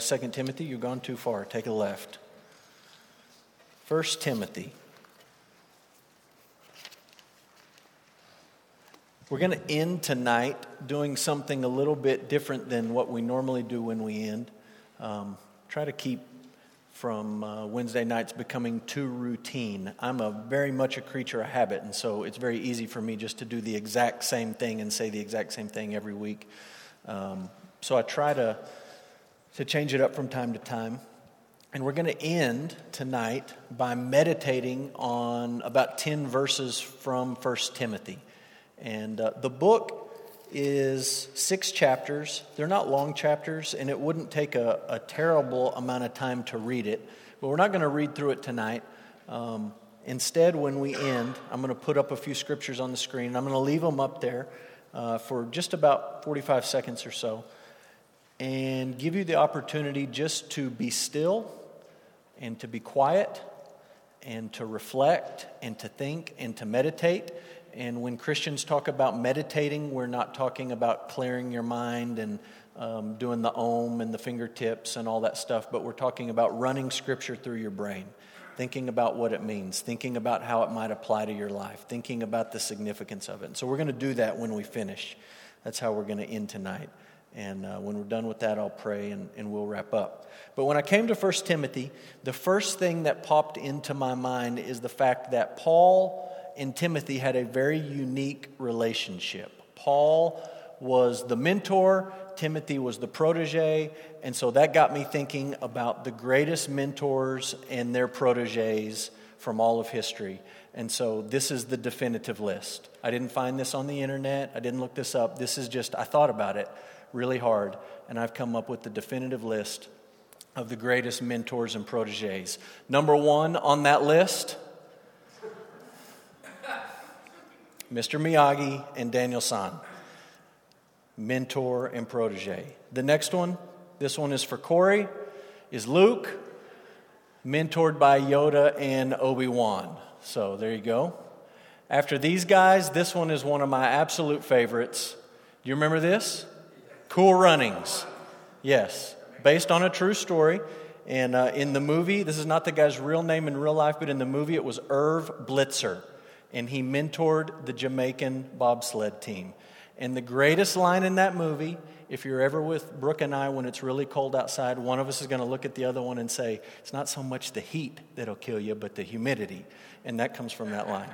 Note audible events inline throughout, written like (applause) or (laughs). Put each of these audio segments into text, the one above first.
uh, 2 Timothy, you've gone too far. Take a left. 1 Timothy. We're going to end tonight doing something a little bit different than what we normally do when we end. Um, try to keep from uh, Wednesday nights becoming too routine. I'm a very much a creature of habit, and so it's very easy for me just to do the exact same thing and say the exact same thing every week. Um, so I try to to change it up from time to time. And we're going to end tonight by meditating on about 10 verses from 1 Timothy. And uh, the book is six chapters. They're not long chapters, and it wouldn't take a, a terrible amount of time to read it. But we're not going to read through it tonight. Um, instead, when we end, I'm going to put up a few scriptures on the screen. I'm going to leave them up there uh, for just about 45 seconds or so and give you the opportunity just to be still and to be quiet and to reflect and to think and to meditate. And when Christians talk about meditating, we're not talking about clearing your mind and um, doing the om and the fingertips and all that stuff, but we're talking about running scripture through your brain, thinking about what it means, thinking about how it might apply to your life, thinking about the significance of it. And so we're going to do that when we finish. That's how we're going to end tonight. And uh, when we're done with that, I'll pray and, and we'll wrap up. But when I came to 1 Timothy, the first thing that popped into my mind is the fact that Paul and Timothy had a very unique relationship. Paul was the mentor, Timothy was the protege, and so that got me thinking about the greatest mentors and their proteges from all of history. And so this is the definitive list. I didn't find this on the internet, I didn't look this up. This is just, I thought about it really hard, and I've come up with the definitive list of the greatest mentors and proteges. Number one on that list Mr. Miyagi and Daniel San, mentor and protege. The next one, this one is for Corey, is Luke, mentored by Yoda and Obi Wan. So there you go. After these guys, this one is one of my absolute favorites. Do you remember this? Cool Runnings. Yes, based on a true story. And uh, in the movie, this is not the guy's real name in real life, but in the movie, it was Irv Blitzer. And he mentored the Jamaican bobsled team. And the greatest line in that movie, if you're ever with Brooke and I when it's really cold outside, one of us is going to look at the other one and say, It's not so much the heat that'll kill you, but the humidity. And that comes from that line.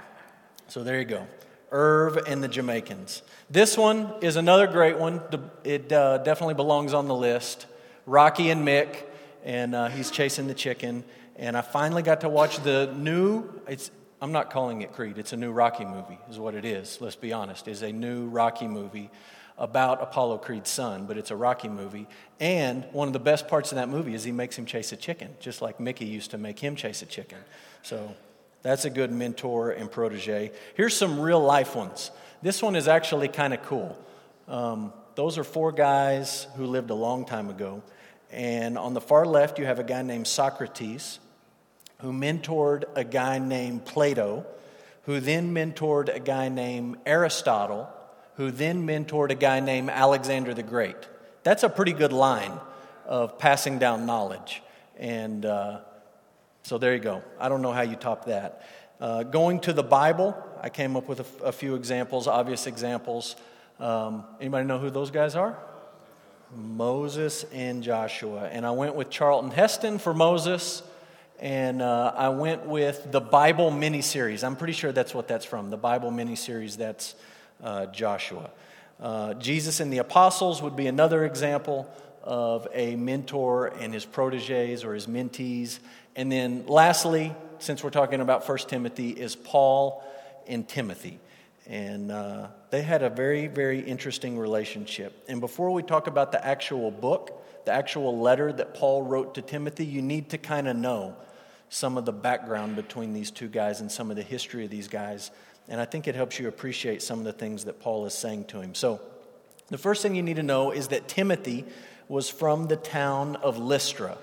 So there you go. Irv and the Jamaicans. This one is another great one. It uh, definitely belongs on the list. Rocky and Mick, and uh, he's chasing the chicken. And I finally got to watch the new. It's I'm not calling it Creed. It's a new Rocky movie, is what it is. Let's be honest. It's a new Rocky movie about Apollo Creed's son, but it's a Rocky movie. And one of the best parts of that movie is he makes him chase a chicken, just like Mickey used to make him chase a chicken. So that's a good mentor and protege. Here's some real life ones. This one is actually kind of cool. Um, those are four guys who lived a long time ago. And on the far left, you have a guy named Socrates who mentored a guy named Plato, who then mentored a guy named Aristotle, who then mentored a guy named Alexander the Great. That's a pretty good line of passing down knowledge. And uh, so there you go. I don't know how you top that. Uh, going to the Bible, I came up with a, few examples, obvious examples. Um, anybody know who those guys are? Moses and Joshua. And I went with Charlton Heston for Moses, and uh, I went with the Bible miniseries. I'm pretty sure that's what that's from. The Bible miniseries, that's uh, Joshua. Uh, Jesus and the Apostles would be another example of a mentor and his proteges or his mentees. And then lastly, since we're talking about 1 Timothy, is Paul and Timothy. And uh, they had a very, very interesting relationship. And before we talk about the actual book, the actual letter that Paul wrote to Timothy, you need to kind of know some of the background between these two guys and some of the history of these guys. And I think it helps you appreciate some of the things that Paul is saying to him. So, the first thing you need to know is that Timothy was from the town of Lystra.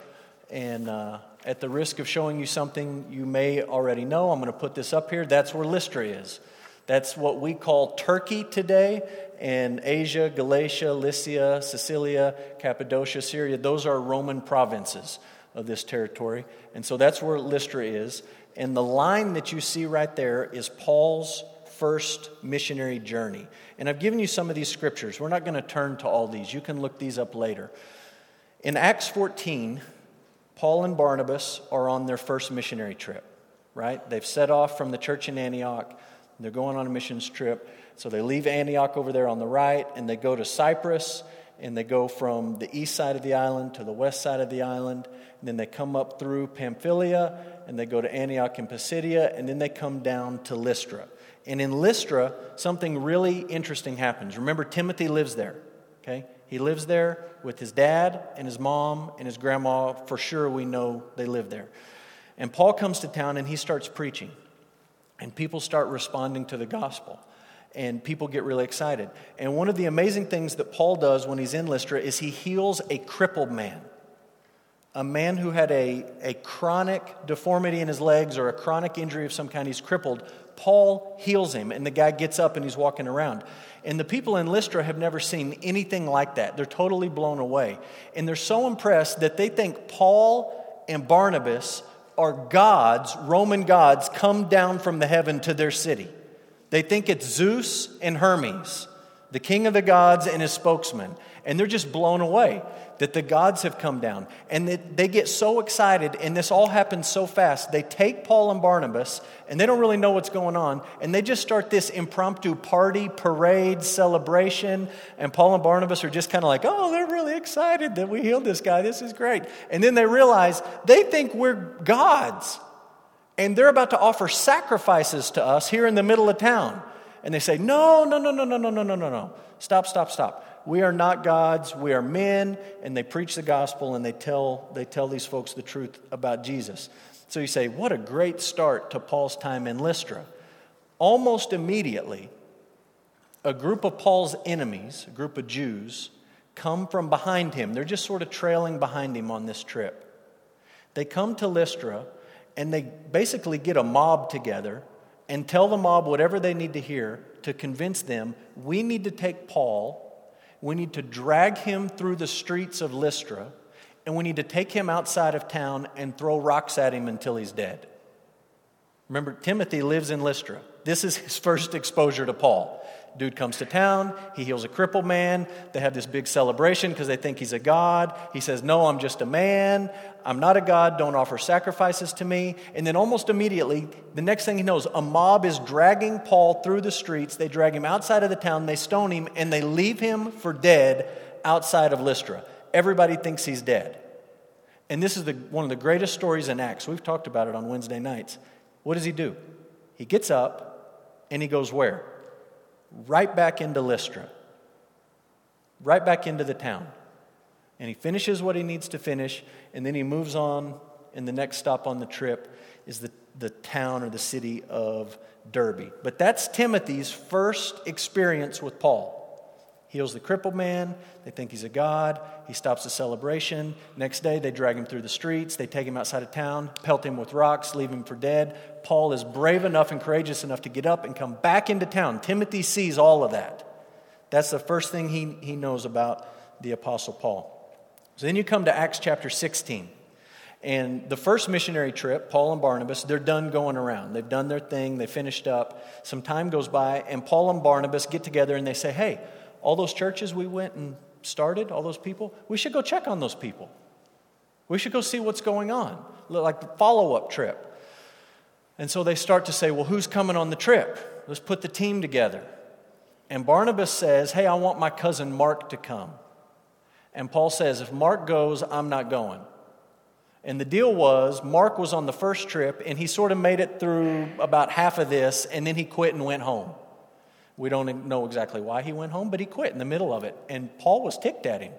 And uh, at the risk of showing you something you may already know, I'm going to put this up here. That's where Lystra is. That's what we call Turkey today, and Asia, Galatia, Lycia, Cilicia, Cappadocia, Syria. Those are Roman provinces of this territory. And so that's where Lystra is. And the line that you see right there is Paul's first missionary journey. And I've given you some of these scriptures. We're not going to turn to all these, you can look these up later. In Acts 14, Paul and Barnabas are on their first missionary trip, right? They've set off from the church in Antioch. They're going on a missions trip. So they leave Antioch over there on the right and they go to Cyprus and they go from the east side of the island to the west side of the island. And then they come up through Pamphylia and they go to Antioch and Pisidia and then they come down to Lystra. And in Lystra, something really interesting happens. Remember, Timothy lives there, okay? He lives there with his dad and his mom and his grandma. For sure, we know they live there. And Paul comes to town and he starts preaching. And people start responding to the gospel. And people get really excited. And one of the amazing things that Paul does when he's in Lystra is he heals a crippled man. A man who had a, a chronic deformity in his legs or a chronic injury of some kind, he's crippled. Paul heals him, and the guy gets up and he's walking around. And the people in Lystra have never seen anything like that. They're totally blown away. And they're so impressed that they think Paul and Barnabas are gods, Roman gods, come down from the heaven to their city. They think it's Zeus and Hermes, the king of the gods and his spokesman. And they're just blown away that the gods have come down. And they get so excited, and this all happens so fast. They take Paul and Barnabas, and they don't really know what's going on, and they just start this impromptu party, parade, celebration. And Paul and Barnabas are just kind of like, oh, they're really excited that we healed this guy. This is great. And then they realize they think we're gods, and they're about to offer sacrifices to us here in the middle of town. And they say, no, no, no, no, no, no, no, no, no, no. Stop, stop, stop we are not gods, we are men, and they preach the gospel and they tell, they tell these folks the truth about Jesus. So you say, what a great start to Paul's time in Lystra. Almost immediately, a group of Paul's enemies, a group of Jews, come from behind him. They're just sort of trailing behind him on this trip. They come to Lystra and they basically get a mob together and tell the mob whatever they need to hear to convince them we need to take Paul we need to drag him through the streets of Lystra, and we need to take him outside of town and throw rocks at him until he's dead. Remember, Timothy lives in Lystra. This is his (laughs) first exposure to Paul. Dude comes to town, he heals a crippled man. They have this big celebration because they think he's a god. He says, No, I'm just a man. I'm not a god. Don't offer sacrifices to me. And then almost immediately, the next thing he knows, a mob is dragging Paul through the streets. They drag him outside of the town, they stone him, and they leave him for dead outside of Lystra. Everybody thinks he's dead. And this is the, one of the greatest stories in Acts. We've talked about it on Wednesday nights. What does he do? He gets up and he goes where? Right back into Lystra, right back into the town. And he finishes what he needs to finish, and then he moves on, and the next stop on the trip is the, the town or the city of Derbe. But that's Timothy's first experience with Paul heals the crippled man. They think he's a god. He stops the celebration. Next day, they drag him through the streets. They take him outside of town, pelt him with rocks, leave him for dead. Paul is brave enough and courageous enough to get up and come back into town. Timothy sees all of that. That's the first thing he, he knows about the Apostle Paul. So then you come to Acts chapter 16. And the first missionary trip, Paul and Barnabas, they're done going around. They've done their thing, they finished up. Some time goes by, and Paul and Barnabas get together and they say, Hey, all those churches we went and started, all those people, we should go check on those people. We should go see what's going on, like the follow up trip. And so they start to say, Well, who's coming on the trip? Let's put the team together. And Barnabas says, Hey, I want my cousin Mark to come. And Paul says, If Mark goes, I'm not going. And the deal was, Mark was on the first trip and he sort of made it through about half of this and then he quit and went home. We don't know exactly why he went home, but he quit in the middle of it. And Paul was ticked at him.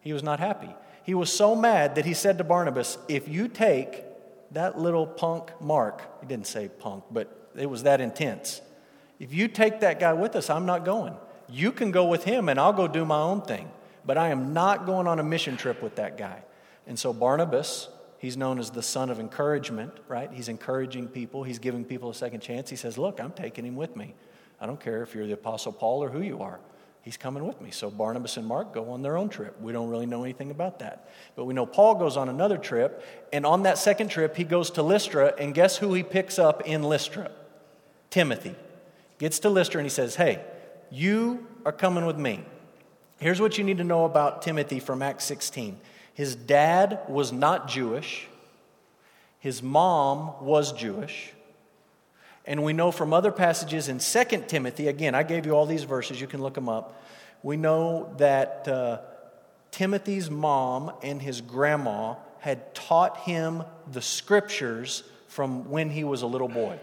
He was not happy. He was so mad that he said to Barnabas, If you take that little punk Mark, he didn't say punk, but it was that intense. If you take that guy with us, I'm not going. You can go with him and I'll go do my own thing. But I am not going on a mission trip with that guy. And so Barnabas He's known as the son of encouragement, right? He's encouraging people, he's giving people a second chance. He says, Look, I'm taking him with me. I don't care if you're the Apostle Paul or who you are. He's coming with me. So Barnabas and Mark go on their own trip. We don't really know anything about that. But we know Paul goes on another trip, and on that second trip, he goes to Lystra, and guess who he picks up in Lystra? Timothy. Gets to Lystra and he says, Hey, you are coming with me. Here's what you need to know about Timothy from Acts 16. His dad was not Jewish, his mom was Jewish. And we know from other passages in 2 Timothy, again, I gave you all these verses, you can look them up. We know that uh, Timothy's mom and his grandma had taught him the scriptures from when he was a little boy.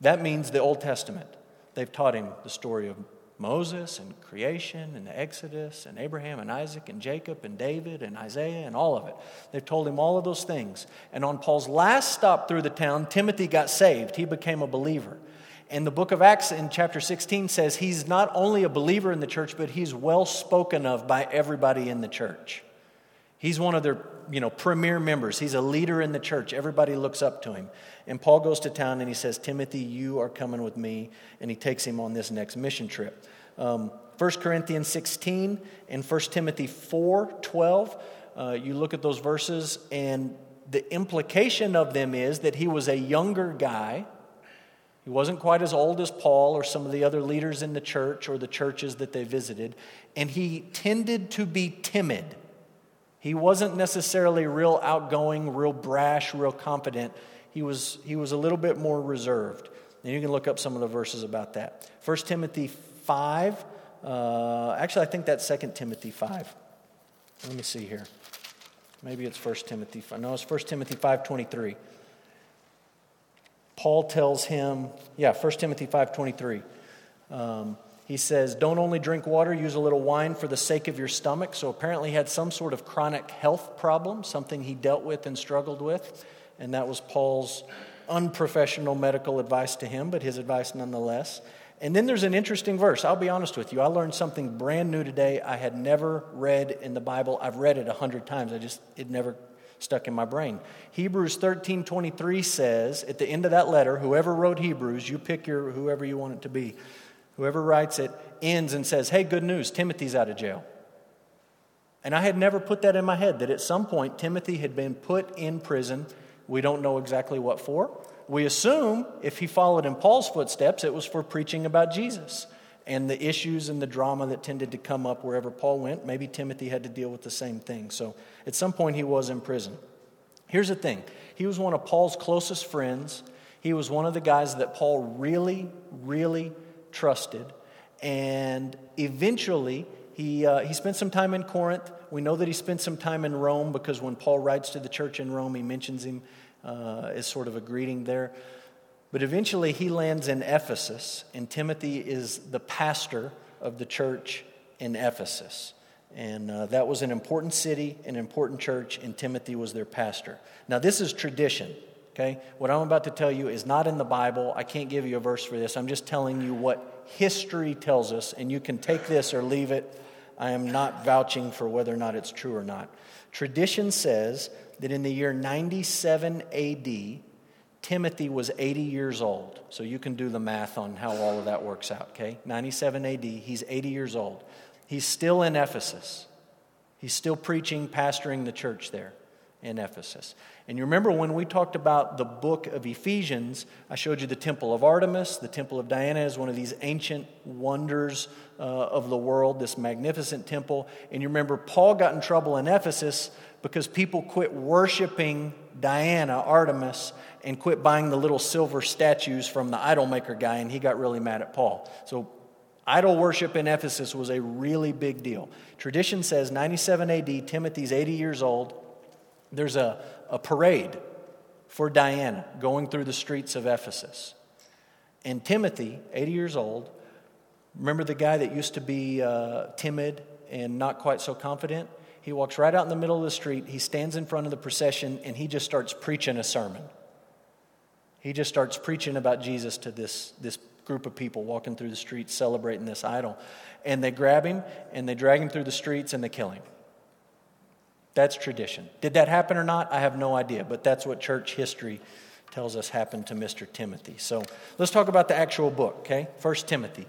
That means the Old Testament. They've taught him the story of Moses and creation and the Exodus and Abraham and Isaac and Jacob and David and Isaiah and all of it. They've told him all of those things. And on Paul's last stop through the town, Timothy got saved. He became a believer. And the book of Acts in chapter 16 says he's not only a believer in the church, but he's well spoken of by everybody in the church. He's one of their you know, premier members. He's a leader in the church. Everybody looks up to him. And Paul goes to town and he says, Timothy, you are coming with me. And he takes him on this next mission trip. Um, 1 Corinthians 16 and 1 Timothy 4 12. Uh, you look at those verses, and the implication of them is that he was a younger guy. He wasn't quite as old as Paul or some of the other leaders in the church or the churches that they visited, and he tended to be timid. He wasn't necessarily real outgoing, real brash, real confident. He was, he was a little bit more reserved. And you can look up some of the verses about that. 1 Timothy 5. Uh, actually, I think that's 2 Timothy 5. Let me see here. Maybe it's 1 Timothy 5. No, it's 1 Timothy 5.23. Paul tells him, yeah, 1 Timothy 5.23. Um, he says, Don't only drink water, use a little wine for the sake of your stomach. So apparently, he had some sort of chronic health problem, something he dealt with and struggled with. And that was Paul's unprofessional medical advice to him, but his advice nonetheless. And then there's an interesting verse. I'll be honest with you. I learned something brand new today I had never read in the Bible. I've read it a hundred times. I just, it never stuck in my brain. Hebrews 13 23 says, at the end of that letter, whoever wrote Hebrews, you pick your whoever you want it to be whoever writes it ends and says, Hey, good news, Timothy's out of jail. And I had never put that in my head that at some point Timothy had been put in prison. We don't know exactly what for. We assume if he followed in Paul's footsteps, it was for preaching about Jesus and the issues and the drama that tended to come up wherever Paul went. Maybe Timothy had to deal with the same thing. So at some point he was in prison. Here's the thing he was one of Paul's closest friends. He was one of the guys that Paul really, really trusted. And eventually, he, uh, he spent some time in Corinth. We know that he spent some time in Rome because when Paul writes to the church in Rome, he mentions him uh, sort of a greeting there. But eventually, he lands in Ephesus, and Timothy is the pastor of the church in Ephesus. And uh, that was an important city, an important church, and Timothy was their pastor. Now, this is tradition. Okay? What I'm about to tell you is not in the Bible. I can't give you a verse for this. I'm just telling you what history tells us, and you can take this or leave it. I am not vouching for whether or not it's true or not. Tradition says that in the year 97 AD, Timothy was 80 years old. So you can do the math on how all of that works out, okay? 97 AD, he's 80 years old. He's still in Ephesus. He's still preaching, pastoring the church there in Ephesus. And you remember when we talked about the book of Ephesians, I showed you the temple of Artemis. The temple of Diana is one of these ancient wonders uh, of the world, this magnificent temple. And you remember Paul got in trouble in Ephesus because people quit worshiping Diana, Artemis, and quit buying the little silver statues from the idol maker guy, and he got really mad at Paul. So Idol worship in Ephesus was a really big deal. Tradition says 97 AD, Timothy's 80 years old there's a, a parade for Diana going through the streets of Ephesus. And Timothy, 80 years old, remember the guy that used to be uh, timid and not quite so confident? He walks right out in the middle of the street, he stands in front of the procession, and he just starts preaching a sermon. He just starts preaching about Jesus to this, this group of people walking through the streets celebrating this idol. And they grab him and they drag him through the streets and they kill him. That's tradition. Did that happen or not? I have no idea, but that's what church history tells us happened to Mr. Timothy. So let's talk about the actual book, okay? First Timothy.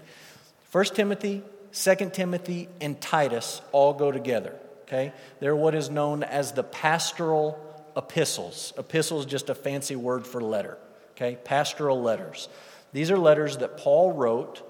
First Timothy, Second Timothy, and Titus all go together, okay? They're what is known as the pastoral epistles. Epistle is just a fancy word for letter, okay? Pastoral letters. These are letters that Paul wrote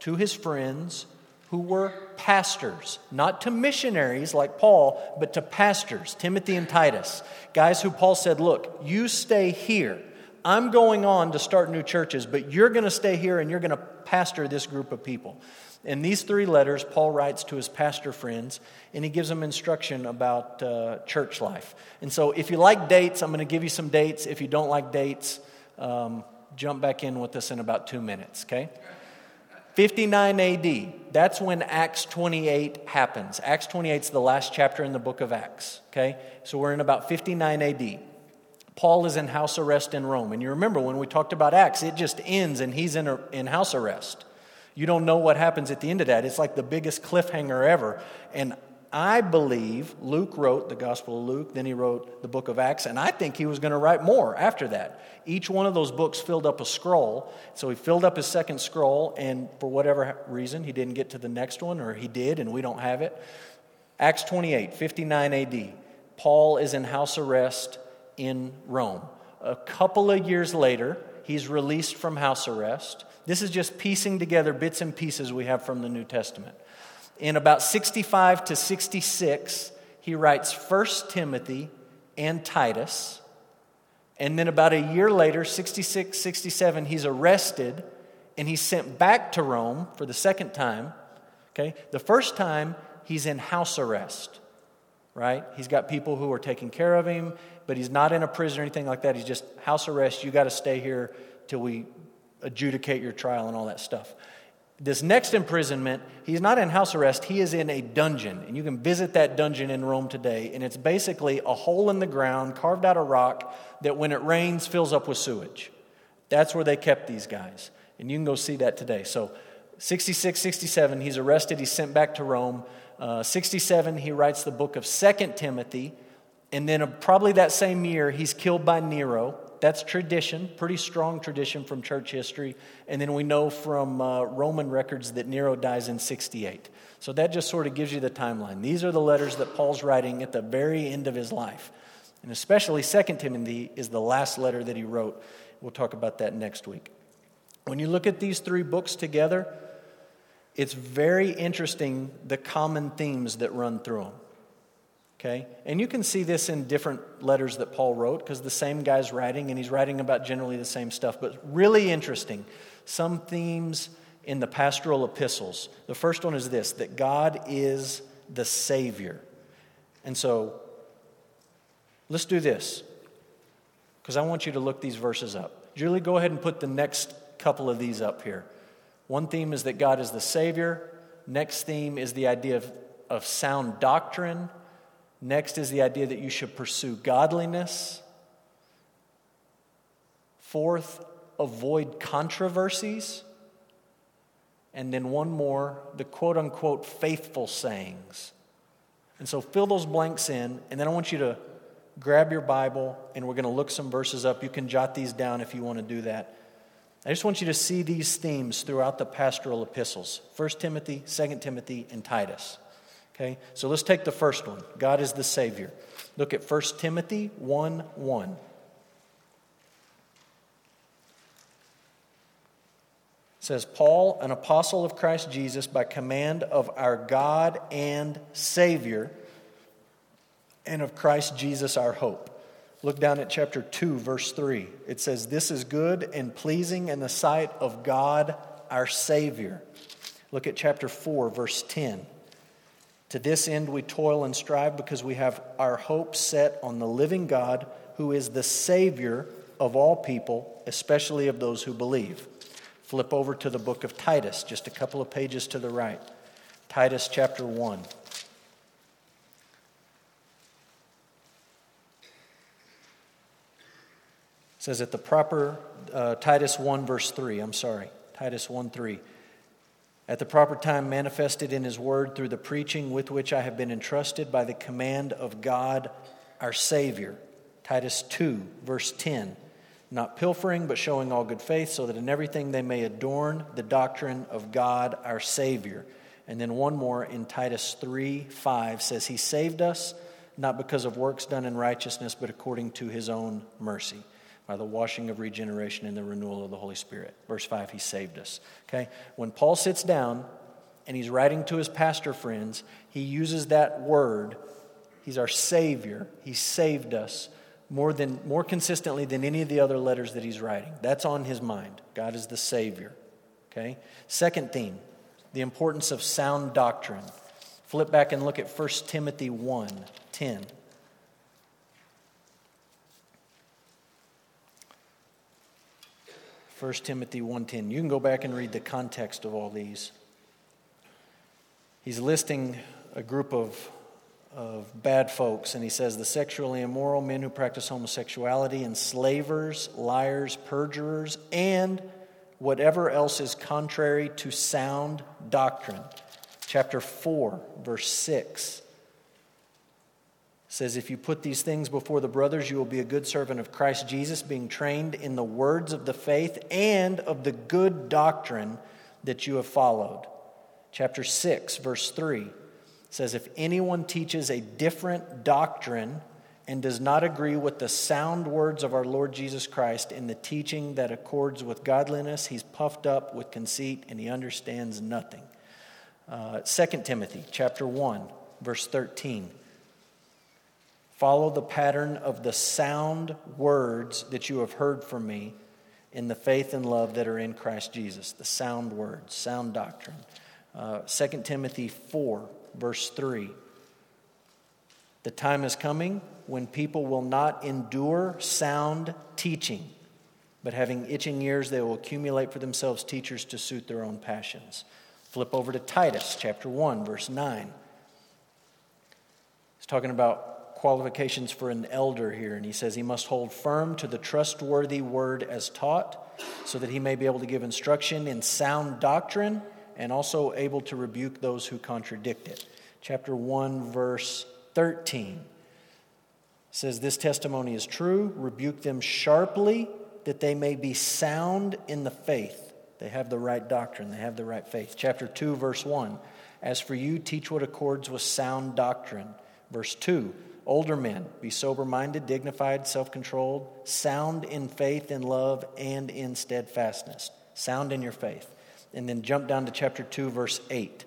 to his friends who were pastors, not to missionaries like Paul, but to pastors, Timothy and Titus. Guys who Paul said, Look, you stay here. I'm going on to start new churches, but you're going to stay here and you're going to pastor this group of people. In these three letters, Paul writes to his pastor friends and he gives them instruction about uh, church life. And so, if you like dates, I'm going to give you some dates. If you don't like dates, um, jump back in with us in about two minutes, okay? 59 AD, that's when Acts 28 happens. Acts 28 is the last chapter in the book of Acts, okay? So we're in about 59 AD. Paul is in house arrest in Rome. And you remember when we talked about Acts, it just ends and he's in, a, in house arrest. You don't know what happens at the end of that. It's like the biggest cliffhanger ever. And I believe Luke wrote the Gospel of Luke, then he wrote the book of Acts, and I think he was going to write more after that. Each one of those books filled up a scroll. So he filled up his second scroll, and for whatever reason, he didn't get to the next one, or he did, and we don't have it. Acts 28, 59 AD. Paul is in house arrest in Rome. A couple of years later, he's released from house arrest. This is just piecing together bits and pieces we have from the New Testament. In about 65 to 66, he writes 1 Timothy and Titus. And then about a year later, 66, 67, he's arrested and he's sent back to Rome for the second time. Okay? The first time, he's in house arrest, right? He's got people who are taking care of him, but he's not in a prison or anything like that. He's just house arrest. You got to stay here till we adjudicate your trial and all that stuff. This next imprisonment, he's not in house arrest, he is in a dungeon. And you can visit that dungeon in Rome today. And it's basically a hole in the ground carved out of rock that when it rains fills up with sewage. That's where they kept these guys. And you can go see that today. So, 66, 67, he's arrested, he's sent back to Rome. Uh, 67, he writes the book of Second Timothy. And then, uh, probably that same year, he's killed by Nero. That's tradition, pretty strong tradition from church history. And then we know from uh, Roman records that Nero dies in 68. So that just sort of gives you the timeline. These are the letters that Paul's writing at the very end of his life. And especially 2 Timothy is the last letter that he wrote. We'll talk about that next week. When you look at these three books together, it's very interesting the common themes that run through them. Okay? And you can see this in different letters that Paul wrote because the same guy's writing and he's writing about generally the same stuff. But really interesting, some themes in the pastoral epistles. The first one is this that God is the Savior. And so let's do this because I want you to look these verses up. Julie, go ahead and put the next couple of these up here. One theme is that God is the Savior. Next theme is the idea of, of sound doctrine. Next is the idea that you should pursue godliness. Fourth, avoid controversies. And then one more, the quote unquote faithful sayings. And so fill those blanks in, and then I want you to grab your Bible and we're going to look some verses up. You can jot these down if you want to do that. I just want you to see these themes throughout the pastoral epistles 1 Timothy, 2 Timothy, and Titus. Okay, so let's take the first one God is the Savior. Look at 1 Timothy 1 1. It says, Paul, an apostle of Christ Jesus, by command of our God and Savior, and of Christ Jesus our hope. Look down at chapter 2, verse 3. It says, This is good and pleasing in the sight of God our Savior. Look at chapter 4, verse 10. To this end, we toil and strive because we have our hope set on the living God, who is the Savior of all people, especially of those who believe. Flip over to the book of Titus, just a couple of pages to the right. Titus chapter 1. It says at the proper, uh, Titus 1, verse 3, I'm sorry, Titus 1 3. At the proper time manifested in his word through the preaching with which I have been entrusted by the command of God our Savior. Titus 2, verse 10. Not pilfering, but showing all good faith, so that in everything they may adorn the doctrine of God our Savior. And then one more in Titus 3, 5 says, He saved us not because of works done in righteousness, but according to his own mercy, by the washing of regeneration and the renewal of the Holy Spirit. Verse 5, he saved us. Okay? When Paul sits down and he's writing to his pastor friends, he uses that word. He's our Savior. He saved us more, than, more consistently than any of the other letters that he's writing. That's on his mind. God is the Savior. Okay? Second theme the importance of sound doctrine. Flip back and look at 1 Timothy 1 10. First Timothy 1:10. You can go back and read the context of all these. He's listing a group of, of bad folks, and he says the sexually immoral, men who practice homosexuality, enslavers, liars, perjurers, and whatever else is contrary to sound doctrine. Chapter 4, verse 6 says, If you put these things before the brothers, you will be a good servant of Christ Jesus, being trained in the words of the faith and of the good doctrine that you have followed. Chapter 6, verse 3 says, If anyone teaches a different doctrine and does not agree with the sound words of our Lord Jesus Christ in the teaching that accords with godliness, he's puffed up with conceit and he understands nothing. Uh, 2 Timothy chapter 1, verse 13 Follow the pattern of the sound words that you have heard from me in the faith and love that are in Christ Jesus. The sound words, sound doctrine. Uh, 2 Timothy 4, verse 3. The time is coming when people will not endure sound teaching, but having itching ears, they will accumulate for themselves teachers to suit their own passions. Flip over to Titus chapter 1, verse 9. He's talking about qualifications for an elder here, and he says he must hold firm to the trustworthy word as taught, so that he may be able to give instruction in sound doctrine and also able to rebuke those who contradict it. Chapter 1, verse 13 says, This testimony is true. Rebuke them sharply, that they may be sound in the faith. They have the right doctrine, they have the right faith. Chapter 2, verse 1 As for you, teach what accords with sound doctrine. Verse 2 Older men, be sober minded, dignified, self controlled, sound in faith, in love, and in steadfastness. Sound in your faith. And then jump down to chapter 2, verse 8.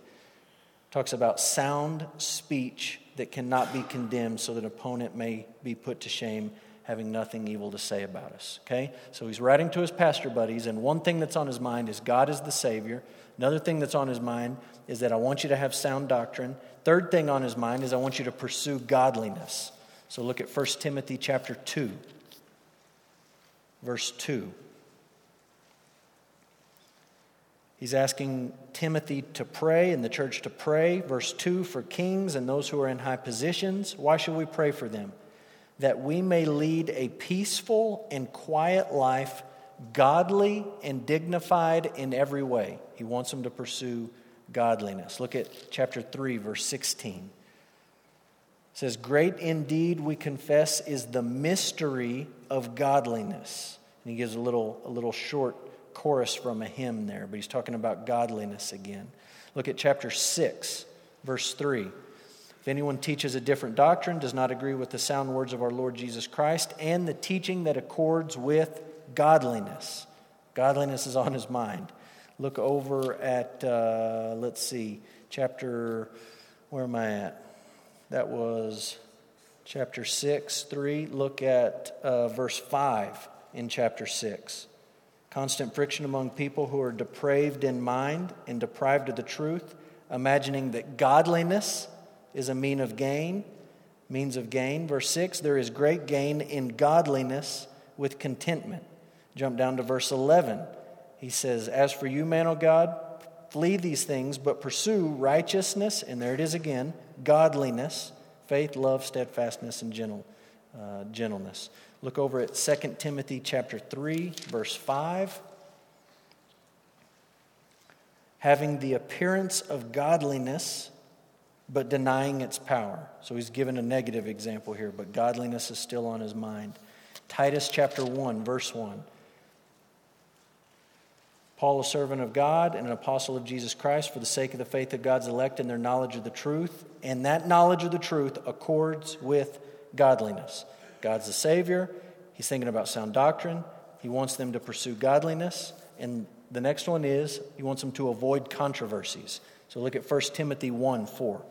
Talks about sound speech that cannot be condemned so that an opponent may be put to shame having nothing evil to say about us. Okay? So he's writing to his pastor buddies, and one thing that's on his mind is God is the Savior. Another thing that's on his mind is that I want you to have sound doctrine. Third thing on his mind is I want you to pursue godliness. So look at 1 Timothy chapter 2, verse 2. He's asking Timothy to pray and the church to pray. Verse 2 for kings and those who are in high positions. Why should we pray for them? That we may lead a peaceful and quiet life, godly and dignified in every way. He wants them to pursue godliness. Look at chapter 3, verse 16. It says, Great indeed, we confess, is the mystery of godliness. And he gives a little, a little short chorus from a hymn there, but he's talking about godliness again. Look at chapter 6, verse 3. If anyone teaches a different doctrine, does not agree with the sound words of our Lord Jesus Christ, and the teaching that accords with godliness, godliness is on his mind look over at, uh, let's see, chapter, where am I at? That was chapter 6, 3. Look at uh, verse 5 in chapter 6. Constant friction among people who are depraved in mind and deprived of the truth, imagining that godliness is a mean of gain, means of gain. Verse 6 there is great gain in godliness with contentment. Jump down to verse 11 he says, As for you, man of God, flee these things, but pursue righteousness, and there it is again, godliness, faith, love, steadfastness, and gentle, uh, gentleness. Look over at 2 Timothy chapter 3, verse 5. having the appearance of godliness, but denying its power. So he's given a negative example here, but godliness is still on his mind. Titus chapter 1, verse 1. Paul, a servant of God and an apostle of Jesus Christ, for the sake of the faith of God's elect and their knowledge of the truth. And that knowledge of the truth accords with godliness. God's the Savior. He's thinking about sound doctrine. He wants them to pursue godliness. And the next one is he wants them to avoid controversies. So look at 1 Timothy 1 4.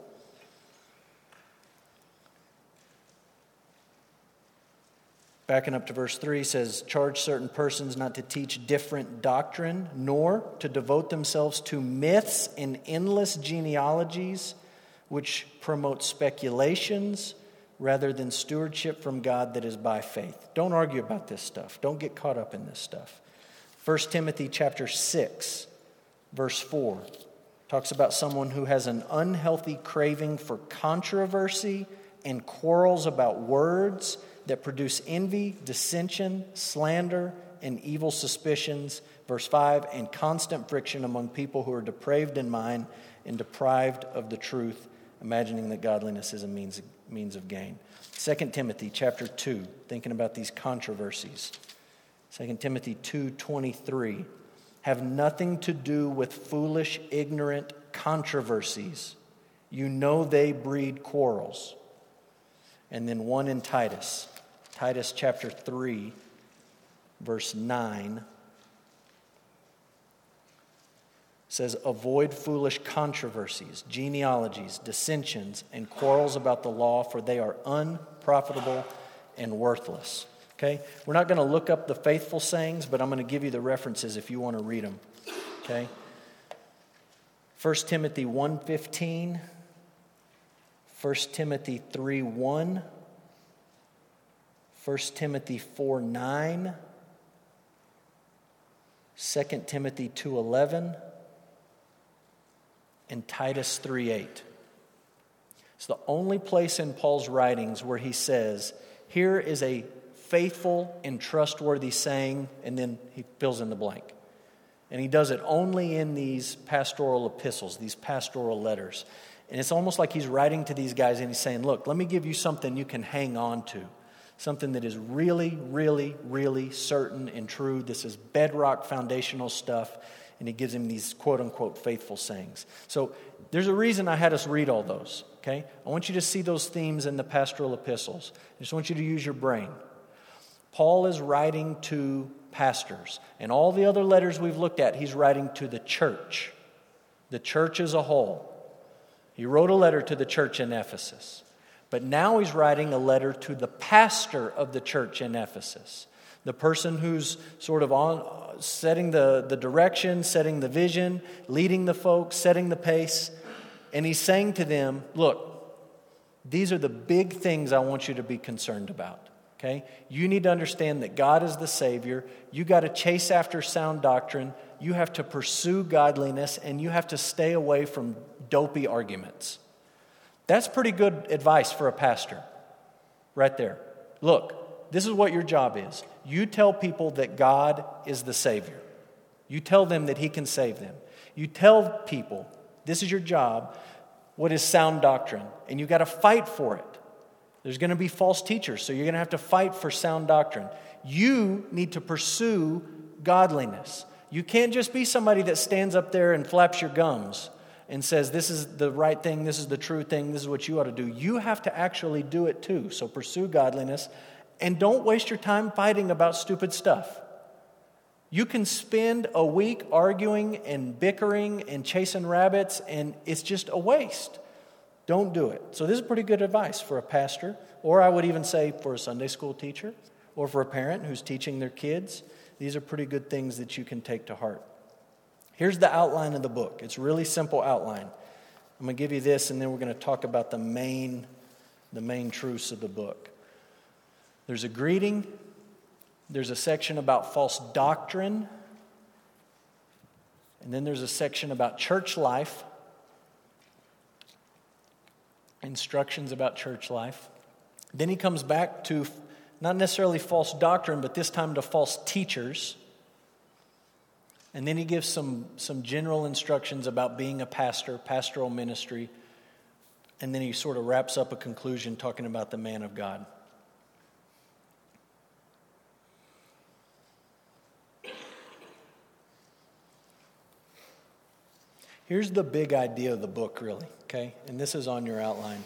Backing up to verse 3 says, Charge certain persons not to teach different doctrine, nor to devote themselves to myths and endless genealogies, which promote speculations rather than stewardship from God that is by faith. Don't argue about this stuff. Don't get caught up in this stuff. 1 Timothy chapter 6, verse 4 talks about someone who has an unhealthy craving for controversy and quarrels about words that produce envy, dissension, slander, and evil suspicions. Verse 5 and constant friction among people who are depraved in mind and deprived of the truth, imagining that godliness is a means, means of gain. 2 Timothy chapter 2, thinking about these controversies. 2 Timothy 2:23 have nothing to do with foolish ignorant controversies. You know they breed quarrels. And then one in Titus. Titus chapter 3, verse 9 says, Avoid foolish controversies, genealogies, dissensions, and quarrels about the law, for they are unprofitable and worthless. Okay? We're not going to look up the faithful sayings, but I'm going to give you the references if you want to read them. Okay? 1 Timothy 1:15, 1 Timothy 3:1, 1 Timothy 4 9, 2 Timothy 2.11, and Titus 3.8. It's the only place in Paul's writings where he says, here is a faithful and trustworthy saying, and then he fills in the blank. And he does it only in these pastoral epistles, these pastoral letters. And it's almost like he's writing to these guys and he's saying, Look, let me give you something you can hang on to something that is really, really, really certain and true. This is bedrock foundational stuff. And he gives him these quote unquote faithful sayings. So there's a reason I had us read all those, okay? I want you to see those themes in the pastoral epistles. I just want you to use your brain. Paul is writing to pastors, and all the other letters we've looked at, he's writing to the church, the church as a whole. He wrote a letter to the church in Ephesus. But now he's writing a letter to the pastor of the church in Ephesus, the person who's sort of on setting the, the direction, setting the vision, leading the folks, setting the pace. And he's saying to them, Look, these are the big things I want you to be concerned about. Okay? You need to understand that God is the Savior. You got to chase after sound doctrine. You have to pursue godliness, and you have to stay away from dopey arguments. That's pretty good advice for a pastor, right there. Look, this is what your job is. You tell people that God is the Savior, you tell them that He can save them. You tell people, this is your job, what is sound doctrine, and you got to fight for it. There's going to be false teachers, so you're going to have to fight for sound doctrine. You need to pursue godliness. You can't just be somebody that stands up there and flaps your gums and says, This is the right thing, this is the true thing, this is what you ought to do. You have to actually do it too. So pursue godliness and don't waste your time fighting about stupid stuff. You can spend a week arguing and bickering and chasing rabbits, and it's just a waste. Don't do it. So, this is pretty good advice for a pastor, or I would even say for a Sunday school teacher, or for a parent who's teaching their kids. These are pretty good things that you can take to heart. Here's the outline of the book. It's a really simple outline. I'm going to give you this, and then we're going to talk about the main, the main truths of the book. There's a greeting, there's a section about false doctrine, and then there's a section about church life, instructions about church life. Then he comes back to not necessarily false doctrine, but this time to false teachers. And then he gives some, some general instructions about being a pastor, pastoral ministry. And then he sort of wraps up a conclusion talking about the man of God. Here's the big idea of the book, really, okay? And this is on your outline.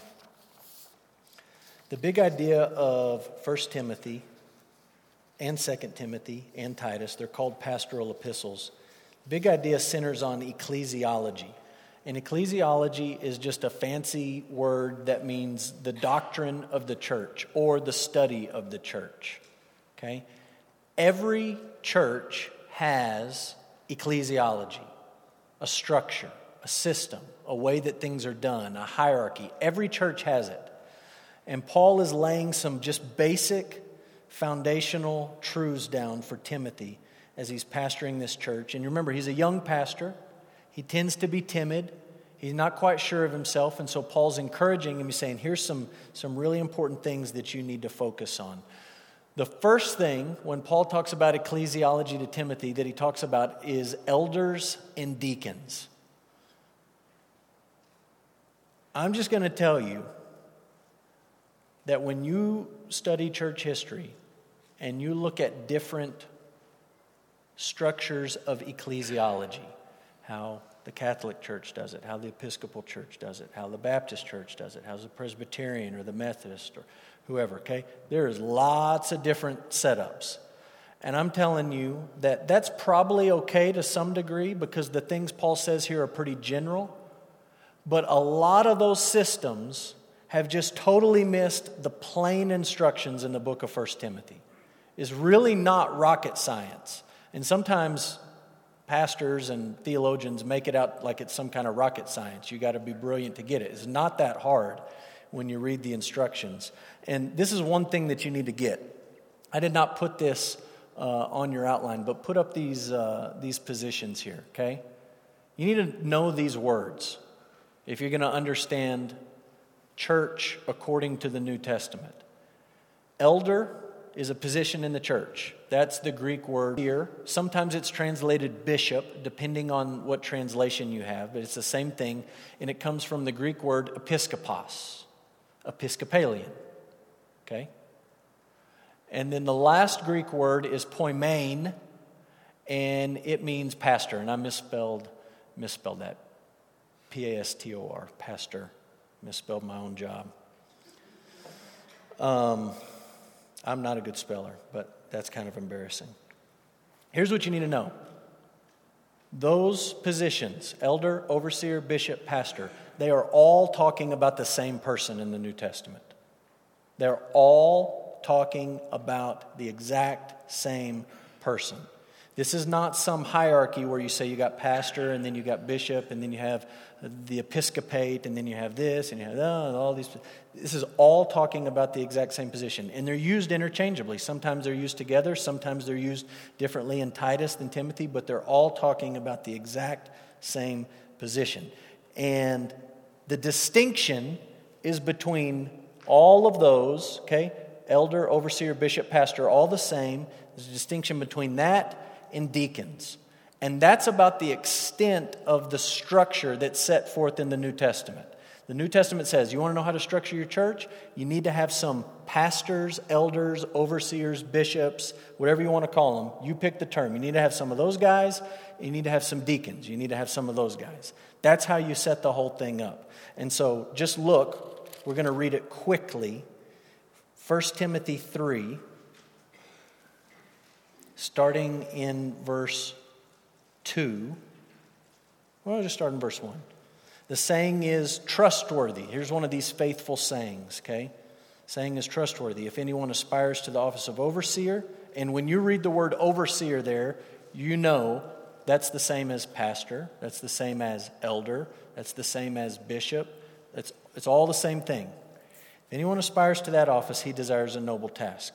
The big idea of 1 Timothy and 2 Timothy and Titus, they're called pastoral epistles. Big idea centers on ecclesiology. And ecclesiology is just a fancy word that means the doctrine of the church or the study of the church. Okay? Every church has ecclesiology a structure, a system, a way that things are done, a hierarchy. Every church has it. And Paul is laying some just basic foundational truths down for Timothy as he's pastoring this church. And remember, he's a young pastor, he tends to be timid. He's not quite sure of himself, and so Paul's encouraging him. He's saying, Here's some, some really important things that you need to focus on. The first thing, when Paul talks about ecclesiology to Timothy, that he talks about is elders and deacons. I'm just going to tell you that when you study church history and you look at different structures of ecclesiology, how the Catholic Church does it, how the Episcopal Church does it, how the Baptist Church does it, how the Presbyterian or the Methodist or whoever, okay? There's lots of different setups. And I'm telling you that that's probably okay to some degree because the things Paul says here are pretty general. But a lot of those systems have just totally missed the plain instructions in the book of 1 Timothy. Is really not rocket science. And sometimes pastors and theologians make it out like it's some kind of rocket science. You got to be brilliant to get it. It's not that hard when you read the instructions. And this is one thing that you need to get. I did not put this uh, on your outline, but put up these, uh, these positions here, okay? You need to know these words if you're going to understand church according to the New Testament. Elder is a position in the church. That's the Greek word here. Sometimes it's translated bishop, depending on what translation you have, but it's the same thing, and it comes from the Greek word episkopos. Episcopalian. Okay? And then the last Greek word is poimen, and it means pastor. And I misspelled, misspelled that. P A S T O R, pastor. Misspelled my own job. Um, I'm not a good speller, but that's kind of embarrassing. Here's what you need to know those positions elder, overseer, bishop, pastor they are all talking about the same person in the New Testament. They're all talking about the exact same person. This is not some hierarchy where you say you got pastor and then you got bishop and then you have the episcopate and then you have this and you have oh, all these. This is all talking about the exact same position. And they're used interchangeably. Sometimes they're used together, sometimes they're used differently in Titus than Timothy, but they're all talking about the exact same position. And the distinction is between all of those, okay? Elder, overseer, bishop, pastor, all the same. There's a distinction between that and deacons. And that's about the extent of the structure that's set forth in the New Testament. The New Testament says, you want to know how to structure your church? You need to have some pastors, elders, overseers, bishops, whatever you want to call them. You pick the term. You need to have some of those guys. You need to have some deacons. You need to have some of those guys. That's how you set the whole thing up. And so just look, we're going to read it quickly. 1 Timothy 3, starting in verse 2. Well, I'll just start in verse 1. The saying is trustworthy. Here's one of these faithful sayings, okay? Saying is trustworthy. If anyone aspires to the office of overseer, and when you read the word overseer there, you know that's the same as pastor, that's the same as elder, that's the same as bishop. It's, it's all the same thing. If anyone aspires to that office, he desires a noble task.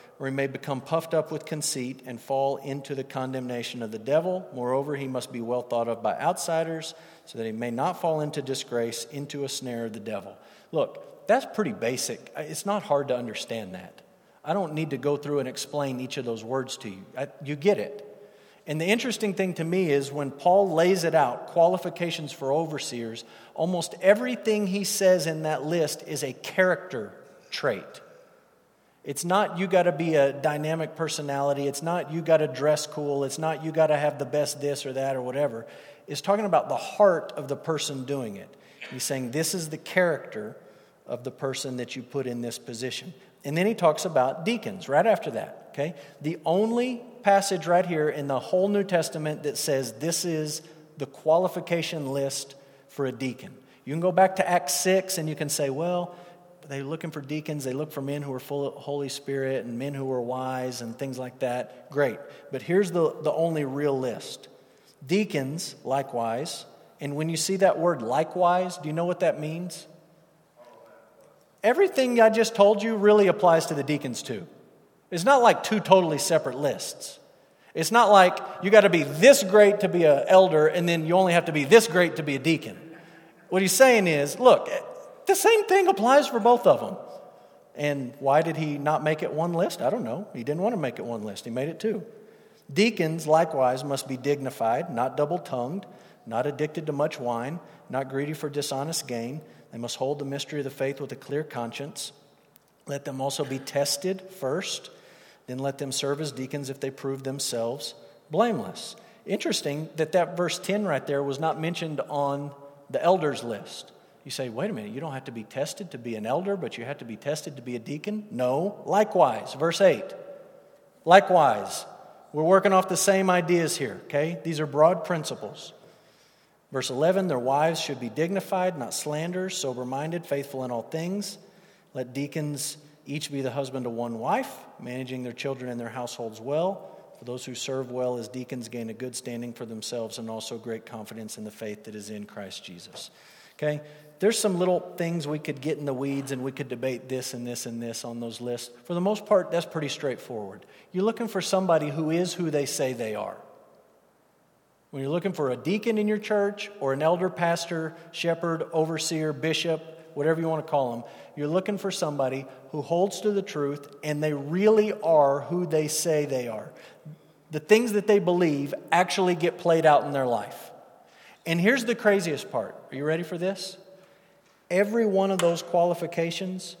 or he may become puffed up with conceit and fall into the condemnation of the devil. Moreover, he must be well thought of by outsiders, so that he may not fall into disgrace, into a snare of the devil. Look, that's pretty basic. It's not hard to understand that. I don't need to go through and explain each of those words to you. I, you get it. And the interesting thing to me is when Paul lays it out, qualifications for overseers, almost everything he says in that list is a character trait. It's not you got to be a dynamic personality. It's not you got to dress cool. It's not you got to have the best this or that or whatever. It's talking about the heart of the person doing it. He's saying this is the character of the person that you put in this position. And then he talks about deacons right after that, okay? The only passage right here in the whole New Testament that says this is the qualification list for a deacon. You can go back to Acts 6 and you can say, well, they're looking for deacons. They look for men who are full of Holy Spirit and men who are wise and things like that. Great. But here's the, the only real list deacons, likewise. And when you see that word likewise, do you know what that means? Everything I just told you really applies to the deacons too. It's not like two totally separate lists. It's not like you got to be this great to be an elder and then you only have to be this great to be a deacon. What he's saying is look, the same thing applies for both of them. And why did he not make it one list? I don't know. He didn't want to make it one list, he made it two. Deacons, likewise, must be dignified, not double tongued, not addicted to much wine, not greedy for dishonest gain they must hold the mystery of the faith with a clear conscience. Let them also be tested first, then let them serve as deacons if they prove themselves blameless. Interesting that that verse 10 right there was not mentioned on the elders list. You say, wait a minute, you don't have to be tested to be an elder, but you have to be tested to be a deacon? No. Likewise, verse 8. Likewise, we're working off the same ideas here, okay? These are broad principles. Verse 11 Their wives should be dignified, not slanderers, sober minded, faithful in all things. Let deacons each be the husband of one wife, managing their children and their households well. For those who serve well as deacons gain a good standing for themselves and also great confidence in the faith that is in Christ Jesus. Okay? There's some little things we could get in the weeds and we could debate this and this and this on those lists. For the most part, that's pretty straightforward. You're looking for somebody who is who they say they are. When you're looking for a deacon in your church or an elder, pastor, shepherd, overseer, bishop, whatever you want to call them, you're looking for somebody who holds to the truth and they really are who they say they are. The things that they believe actually get played out in their life. And here's the craziest part. Are you ready for this? Every one of those qualifications,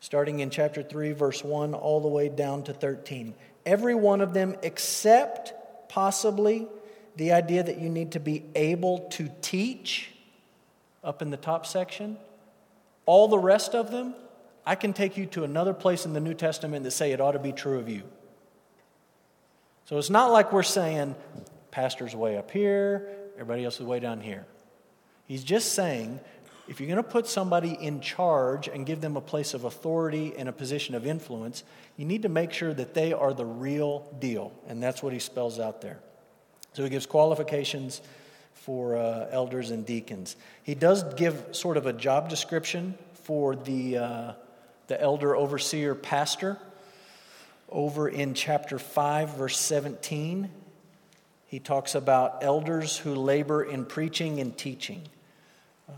starting in chapter 3, verse 1, all the way down to 13, every one of them, except possibly the idea that you need to be able to teach up in the top section. All the rest of them, I can take you to another place in the New Testament that say it ought to be true of you. So it's not like we're saying, pastor's way up here, everybody else is way down here. He's just saying, if you're going to put somebody in charge and give them a place of authority and a position of influence, you need to make sure that they are the real deal. And that's what he spells out there. So he gives qualifications for uh, elders and deacons. He does give sort of a job description for the, uh, the elder, overseer, pastor. Over in chapter 5, verse 17, he talks about elders who labor in preaching and teaching.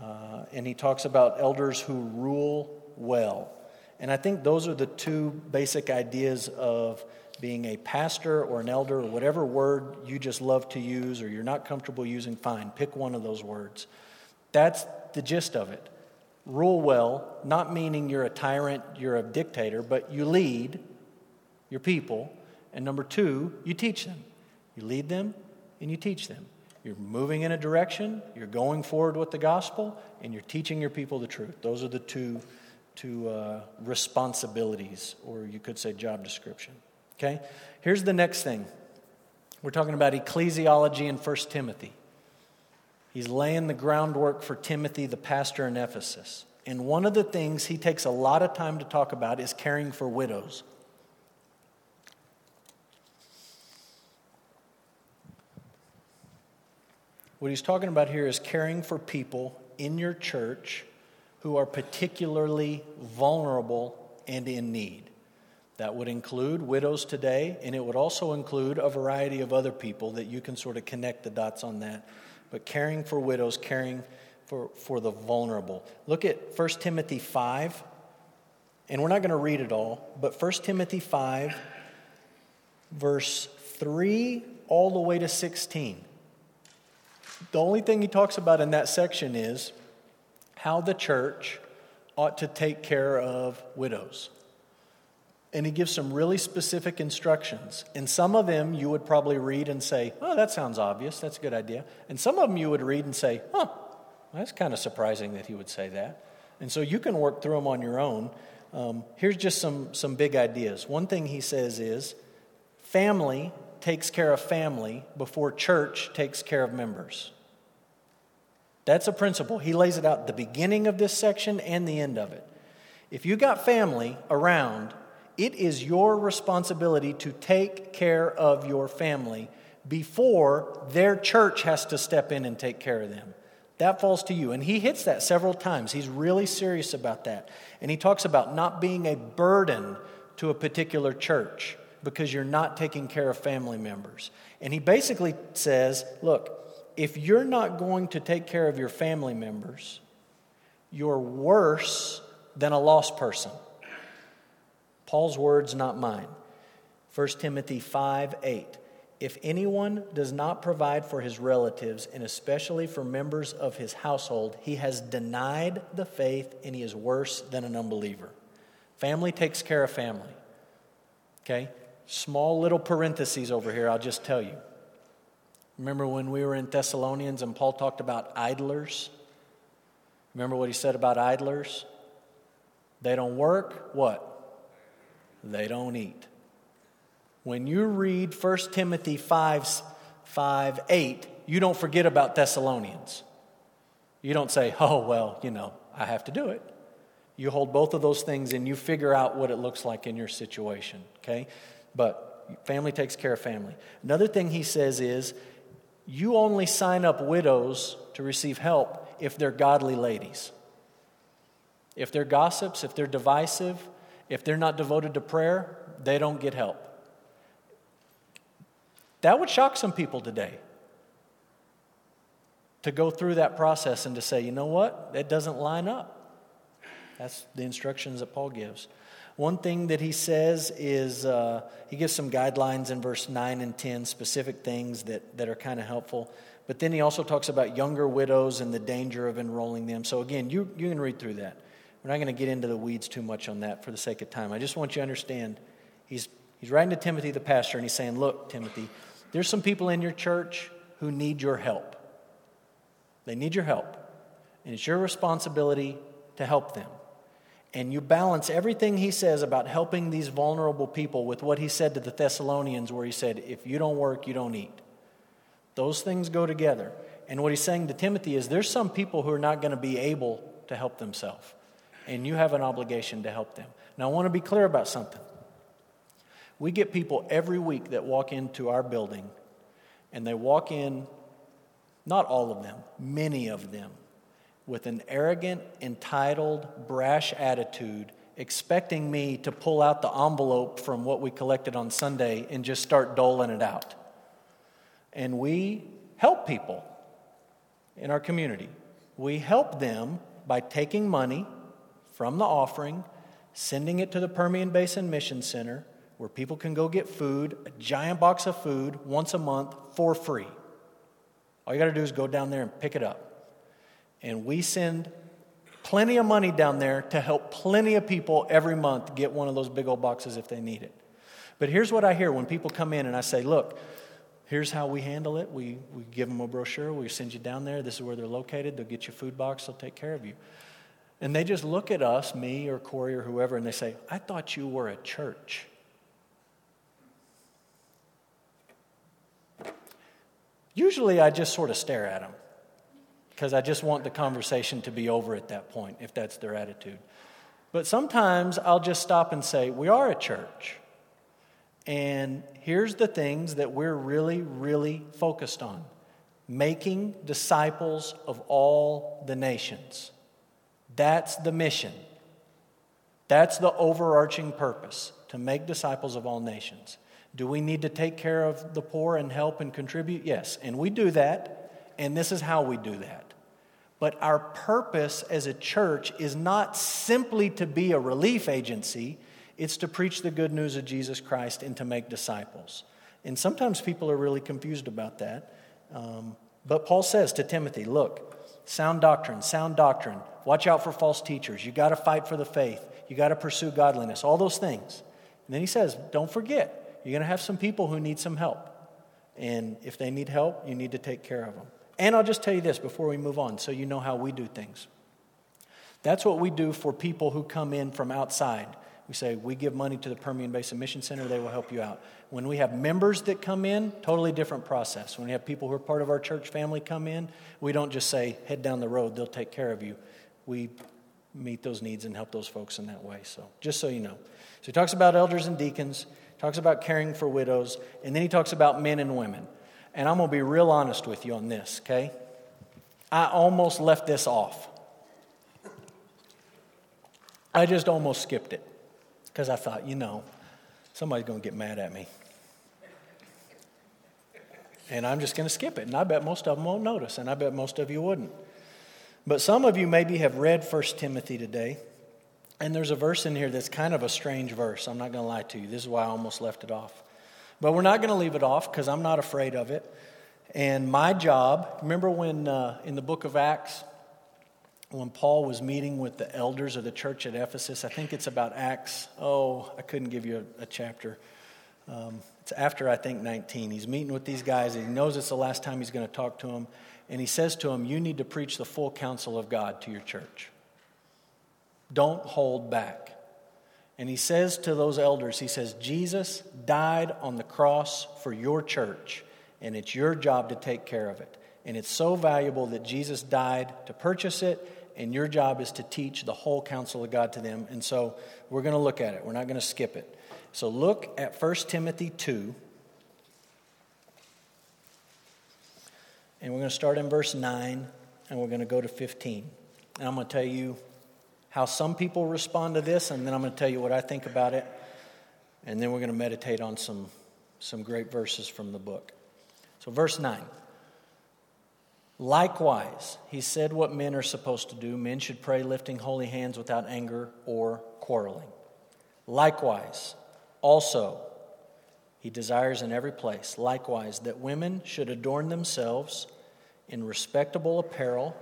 Uh, and he talks about elders who rule well. And I think those are the two basic ideas of being a pastor or an elder or whatever word you just love to use or you're not comfortable using, fine. Pick one of those words. That's the gist of it. Rule well, not meaning you're a tyrant, you're a dictator, but you lead your people. And number two, you teach them. You lead them and you teach them. You're moving in a direction, you're going forward with the gospel, and you're teaching your people the truth. Those are the two, two uh, responsibilities, or you could say job description. Okay? Here's the next thing. We're talking about ecclesiology in 1 Timothy. He's laying the groundwork for Timothy, the pastor in Ephesus. And one of the things he takes a lot of time to talk about is caring for widows. What he's talking about here is caring for people in your church who are particularly vulnerable and in need. That would include widows today, and it would also include a variety of other people that you can sort of connect the dots on that. But caring for widows, caring for, for the vulnerable. Look at 1 Timothy 5, and we're not going to read it all, but 1 Timothy 5, verse 3 all the way to 16. The only thing he talks about in that section is how the church ought to take care of widows and he gives some really specific instructions. And some of them you would probably read and say, Oh, that sounds obvious. That's a good idea. And some of them you would read and say, Huh, that's kind of surprising that he would say that. And so you can work through them on your own. Um, here's just some, some big ideas. One thing he says is family takes care of family before church takes care of members. That's a principle. He lays it out at the beginning of this section and the end of it. If you got family around it is your responsibility to take care of your family before their church has to step in and take care of them. That falls to you. And he hits that several times. He's really serious about that. And he talks about not being a burden to a particular church because you're not taking care of family members. And he basically says, look, if you're not going to take care of your family members, you're worse than a lost person. Paul's words, not mine. 1 Timothy 5 8. If anyone does not provide for his relatives, and especially for members of his household, he has denied the faith and he is worse than an unbeliever. Family takes care of family. Okay? Small little parentheses over here, I'll just tell you. Remember when we were in Thessalonians and Paul talked about idlers? Remember what he said about idlers? They don't work, what? they don't eat. When you read 1 Timothy 5, 5 8, you don't forget about Thessalonians. You don't say, oh, well, you know, I have to do it. You hold both of those things and you figure out what it looks like in your situation, okay? But family takes care of family. Another thing he says is you only sign up widows to receive help if they're godly ladies. If they're gossips, if they're divisive, if they're not devoted to prayer, they don't get help. That would shock some people today to go through that process and to say, you know what, that doesn't line up. That's the instructions that Paul gives. One thing that he says is uh, he gives some guidelines in verse 9 and 10, specific things that, that are kind of helpful. But then he also talks about younger widows and the danger of enrolling them. So, again, you, you can read through that. We're not going to get into the weeds too much on that for the sake of time. I just want you to understand he's, he's writing to Timothy, the pastor, and he's saying, Look, Timothy, there's some people in your church who need your help. They need your help. And it's your responsibility to help them. And you balance everything he says about helping these vulnerable people with what he said to the Thessalonians, where he said, If you don't work, you don't eat. Those things go together. And what he's saying to Timothy is there's some people who are not going to be able to help themselves and you have an obligation to help them. Now, I want to be clear about something. We get people every week that walk into our building, and they walk in, not all of them, many of them, with an arrogant, entitled, brash attitude, expecting me to pull out the envelope from what we collected on Sunday and just start doling it out. And we help people in our community. We help them by taking money from the offering, sending it to the Permian Basin Mission Center, where people can go get food, a giant box of food, once a month for free. All you got to do is go down there and pick it up. And we send plenty of money down there to help plenty of people every month get one of those big old boxes if they need it. But here's what I hear when people come in and I say, look, here's how we handle it. We, we give them a brochure, we send you down there, this is where they're located, they'll get you a food box, they'll take care of you. And they just look at us, me or Corey or whoever, and they say, I thought you were a church. Usually I just sort of stare at them because I just want the conversation to be over at that point, if that's their attitude. But sometimes I'll just stop and say, We are a church. And here's the things that we're really, really focused on making disciples of all the nations. That's the mission. That's the overarching purpose to make disciples of all nations. Do we need to take care of the poor and help and contribute? Yes. And we do that, and this is how we do that. But our purpose as a church is not simply to be a relief agency, it's to preach the good news of Jesus Christ and to make disciples. And sometimes people are really confused about that. Um, but Paul says to Timothy, look, sound doctrine, sound doctrine. Watch out for false teachers. You got to fight for the faith. You got to pursue godliness, all those things. And then he says, don't forget, you're going to have some people who need some help. And if they need help, you need to take care of them. And I'll just tell you this before we move on so you know how we do things. That's what we do for people who come in from outside. We say, we give money to the Permian Basin Mission Center, they will help you out. When we have members that come in, totally different process. When we have people who are part of our church family come in, we don't just say, head down the road, they'll take care of you. We meet those needs and help those folks in that way. So, just so you know. So, he talks about elders and deacons, talks about caring for widows, and then he talks about men and women. And I'm going to be real honest with you on this, okay? I almost left this off. I just almost skipped it because I thought, you know, somebody's going to get mad at me. And I'm just going to skip it. And I bet most of them won't notice, and I bet most of you wouldn't. But some of you maybe have read 1 Timothy today, and there's a verse in here that's kind of a strange verse. I'm not going to lie to you. This is why I almost left it off. But we're not going to leave it off because I'm not afraid of it. And my job, remember when uh, in the book of Acts, when Paul was meeting with the elders of the church at Ephesus. I think it's about Acts. Oh, I couldn't give you a, a chapter. Um, it's after, I think, 19. He's meeting with these guys, and he knows it's the last time he's going to talk to them. And he says to them, You need to preach the full counsel of God to your church. Don't hold back. And he says to those elders, He says, Jesus died on the cross for your church, and it's your job to take care of it. And it's so valuable that Jesus died to purchase it, and your job is to teach the whole counsel of God to them. And so we're going to look at it. We're not going to skip it. So look at 1 Timothy 2. And we're going to start in verse 9, and we're going to go to 15. And I'm going to tell you how some people respond to this, and then I'm going to tell you what I think about it. And then we're going to meditate on some, some great verses from the book. So, verse 9. Likewise, he said what men are supposed to do. Men should pray lifting holy hands without anger or quarreling. Likewise, also, he desires in every place, likewise, that women should adorn themselves in respectable apparel,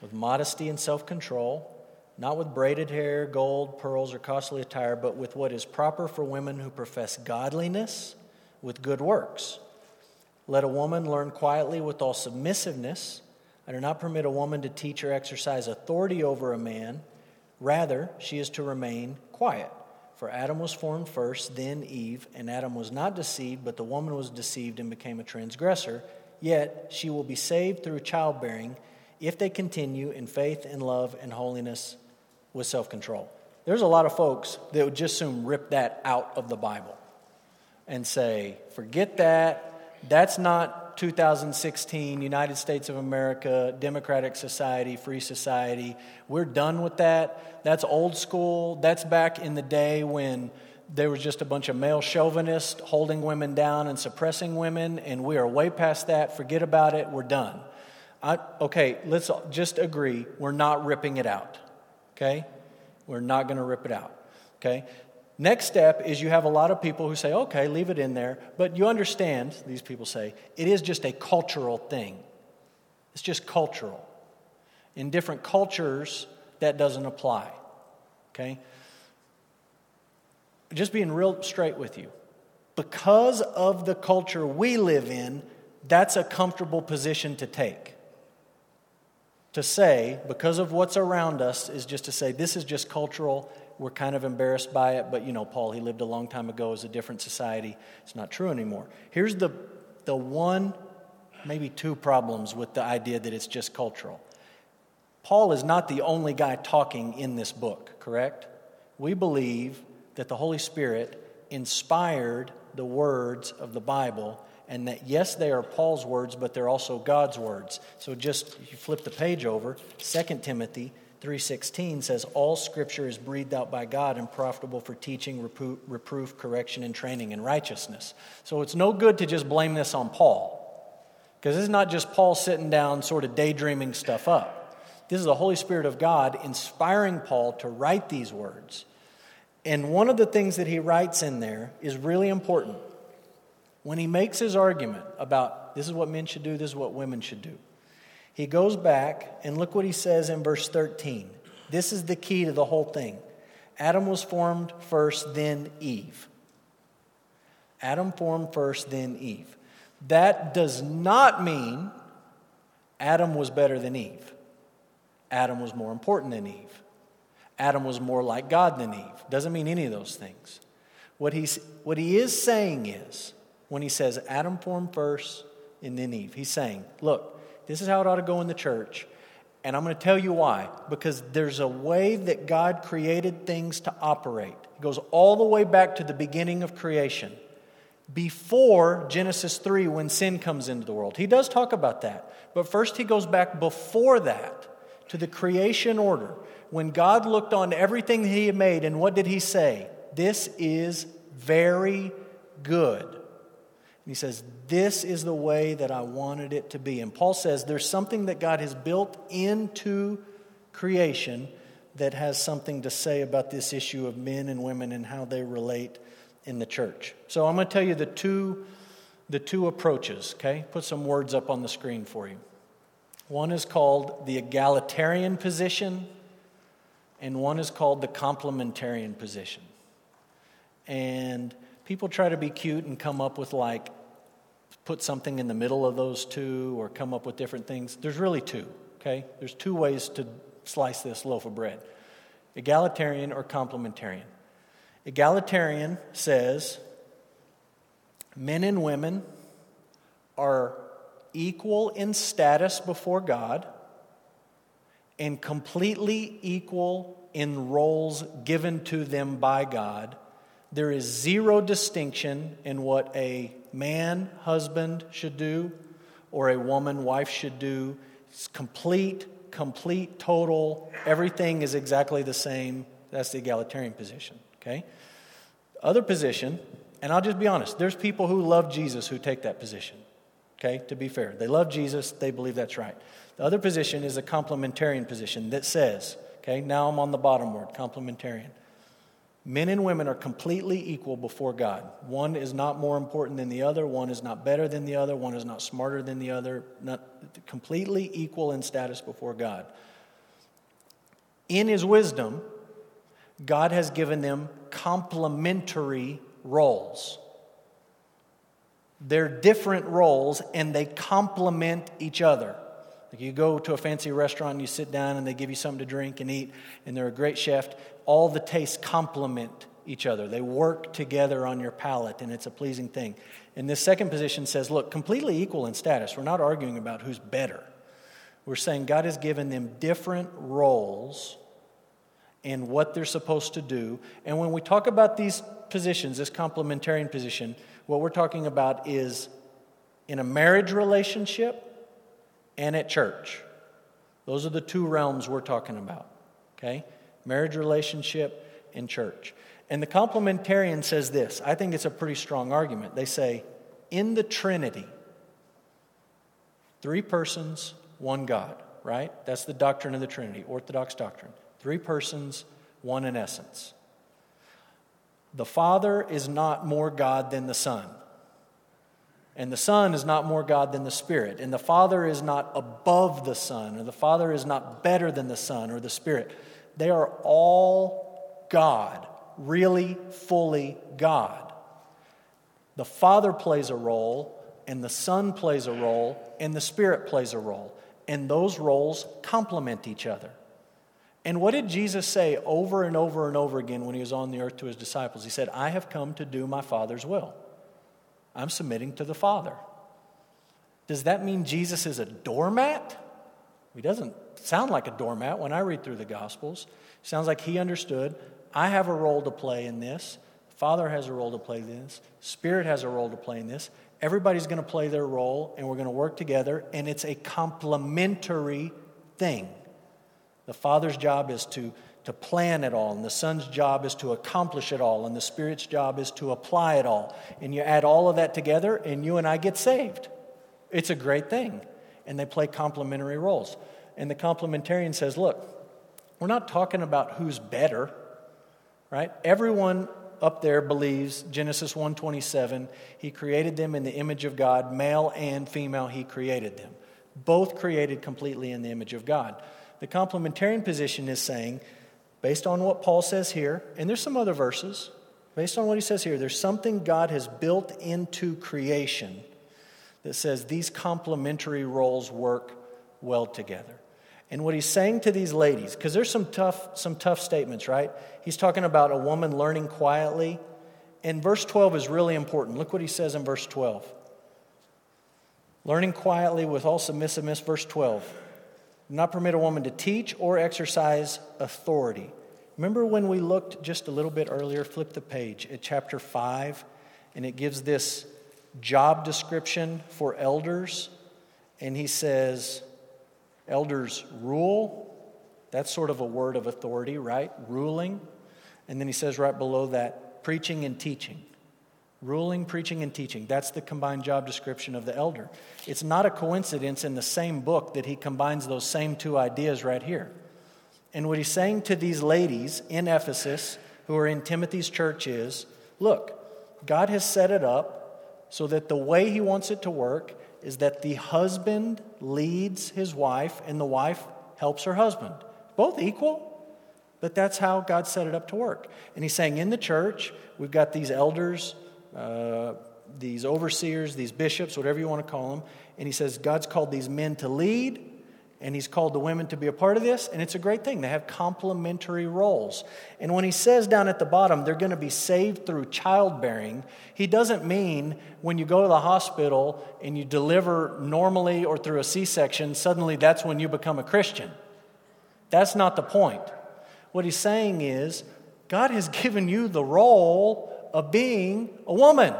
with modesty and self control, not with braided hair, gold, pearls, or costly attire, but with what is proper for women who profess godliness with good works. Let a woman learn quietly with all submissiveness. I do not permit a woman to teach or exercise authority over a man. Rather, she is to remain quiet. For Adam was formed first, then Eve, and Adam was not deceived, but the woman was deceived and became a transgressor. Yet she will be saved through childbearing if they continue in faith and love and holiness with self control. There's a lot of folks that would just soon rip that out of the Bible and say, forget that. That's not 2016 United States of America, democratic society, free society. We're done with that. That's old school. That's back in the day when there was just a bunch of male chauvinists holding women down and suppressing women, and we are way past that. Forget about it. We're done. I, okay, let's just agree we're not ripping it out. Okay? We're not going to rip it out. Okay? Next step is you have a lot of people who say, okay, leave it in there. But you understand, these people say, it is just a cultural thing. It's just cultural. In different cultures, that doesn't apply. Okay? Just being real straight with you. Because of the culture we live in, that's a comfortable position to take. To say, because of what's around us, is just to say, this is just cultural we're kind of embarrassed by it, but you know, Paul, he lived a long time ago as a different society. It's not true anymore. Here's the, the one, maybe two problems with the idea that it's just cultural. Paul is not the only guy talking in this book, correct? We believe that the Holy Spirit inspired the words of the Bible and that yes, they are Paul's words, but they're also God's words. So just you flip the page over, 2 Timothy 3:16 says all scripture is breathed out by God and profitable for teaching, reproof, reproof, correction and training in righteousness. So it's no good to just blame this on Paul. Because this is not just Paul sitting down sort of daydreaming stuff up. This is the Holy Spirit of God inspiring Paul to write these words. And one of the things that he writes in there is really important. When he makes his argument about this is what men should do, this is what women should do, he goes back and look what he says in verse 13. This is the key to the whole thing. Adam was formed first, then Eve. Adam formed first, then Eve. That does not mean Adam was better than Eve. Adam was more important than Eve. Adam was more like God than Eve. Doesn't mean any of those things. What, he's, what he is saying is, when he says Adam formed first and then Eve, he's saying, look, this is how it ought to go in the church. And I'm going to tell you why. Because there's a way that God created things to operate. It goes all the way back to the beginning of creation, before Genesis 3, when sin comes into the world. He does talk about that. But first, he goes back before that to the creation order. When God looked on everything that He had made, and what did He say? This is very good. He says, This is the way that I wanted it to be. And Paul says there's something that God has built into creation that has something to say about this issue of men and women and how they relate in the church. So I'm going to tell you the two, the two approaches, okay? Put some words up on the screen for you. One is called the egalitarian position, and one is called the complementarian position. And people try to be cute and come up with like, put something in the middle of those two or come up with different things. There's really two, okay? There's two ways to slice this loaf of bread egalitarian or complementarian. Egalitarian says men and women are equal in status before God and completely equal in roles given to them by God. There is zero distinction in what a man, husband should do or a woman, wife should do. It's complete, complete, total. Everything is exactly the same. That's the egalitarian position, okay? Other position, and I'll just be honest, there's people who love Jesus who take that position okay, to be fair. They love Jesus, they believe that's right. The other position is a complementarian position that says, okay, now I'm on the bottom word, complementarian. Men and women are completely equal before God. One is not more important than the other, one is not better than the other, one is not smarter than the other, not completely equal in status before God. In his wisdom, God has given them complementary roles. They're different roles and they complement each other. Like you go to a fancy restaurant and you sit down and they give you something to drink and eat, and they're a great chef. All the tastes complement each other. They work together on your palate, and it's a pleasing thing. And this second position says, look, completely equal in status. We're not arguing about who's better. We're saying God has given them different roles and what they're supposed to do. And when we talk about these positions, this complementarian position, what we're talking about is in a marriage relationship and at church. Those are the two realms we're talking about, okay? Marriage relationship and church. And the complementarian says this I think it's a pretty strong argument. They say, in the Trinity, three persons, one God, right? That's the doctrine of the Trinity, Orthodox doctrine. Three persons, one in essence. The Father is not more God than the Son. And the Son is not more God than the Spirit. And the Father is not above the Son, or the Father is not better than the Son or the Spirit. They are all God, really, fully God. The Father plays a role, and the Son plays a role, and the Spirit plays a role. And those roles complement each other. And what did Jesus say over and over and over again when he was on the earth to his disciples? He said, I have come to do my Father's will. I'm submitting to the Father. Does that mean Jesus is a doormat? He doesn't sound like a doormat when I read through the Gospels. sounds like he understood I have a role to play in this. Father has a role to play in this. Spirit has a role to play in this. Everybody's going to play their role and we're going to work together, and it's a complementary thing. The father's job is to, to plan it all, and the son's job is to accomplish it all, and the spirit's job is to apply it all. And you add all of that together, and you and I get saved. It's a great thing. And they play complementary roles. And the complementarian says, look, we're not talking about who's better, right? Everyone up there believes Genesis 1:27, he created them in the image of God, male and female he created them. Both created completely in the image of God. The complementarian position is saying, based on what Paul says here, and there's some other verses, based on what he says here, there's something God has built into creation that says these complementary roles work well together. And what he's saying to these ladies, because there's some tough, some tough statements, right? He's talking about a woman learning quietly. And verse 12 is really important. Look what he says in verse 12. Learning quietly with all submissiveness, verse 12. Not permit a woman to teach or exercise authority. Remember when we looked just a little bit earlier, flip the page at chapter 5, and it gives this job description for elders. And he says, Elders rule. That's sort of a word of authority, right? Ruling. And then he says right below that, preaching and teaching. Ruling, preaching, and teaching. That's the combined job description of the elder. It's not a coincidence in the same book that he combines those same two ideas right here. And what he's saying to these ladies in Ephesus who are in Timothy's church is look, God has set it up so that the way he wants it to work is that the husband leads his wife and the wife helps her husband. Both equal, but that's how God set it up to work. And he's saying in the church, we've got these elders, uh, these overseers, these bishops, whatever you want to call them. And he says God's called these men to lead and he's called the women to be a part of this, and it's a great thing. They have complementary roles. And when he says down at the bottom, they're going to be saved through childbearing, he doesn't mean when you go to the hospital and you deliver normally or through a C section, suddenly that's when you become a Christian. That's not the point. What he's saying is, God has given you the role of being a woman.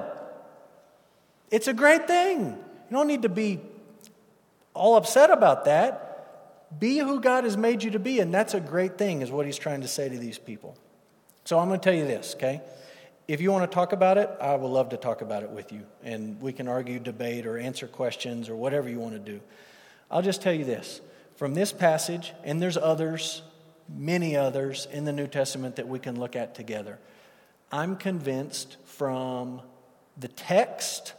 It's a great thing. You don't need to be all upset about that. Be who God has made you to be, and that's a great thing, is what he's trying to say to these people. So I'm going to tell you this, okay? If you want to talk about it, I would love to talk about it with you, and we can argue, debate, or answer questions, or whatever you want to do. I'll just tell you this from this passage, and there's others, many others in the New Testament that we can look at together. I'm convinced from the text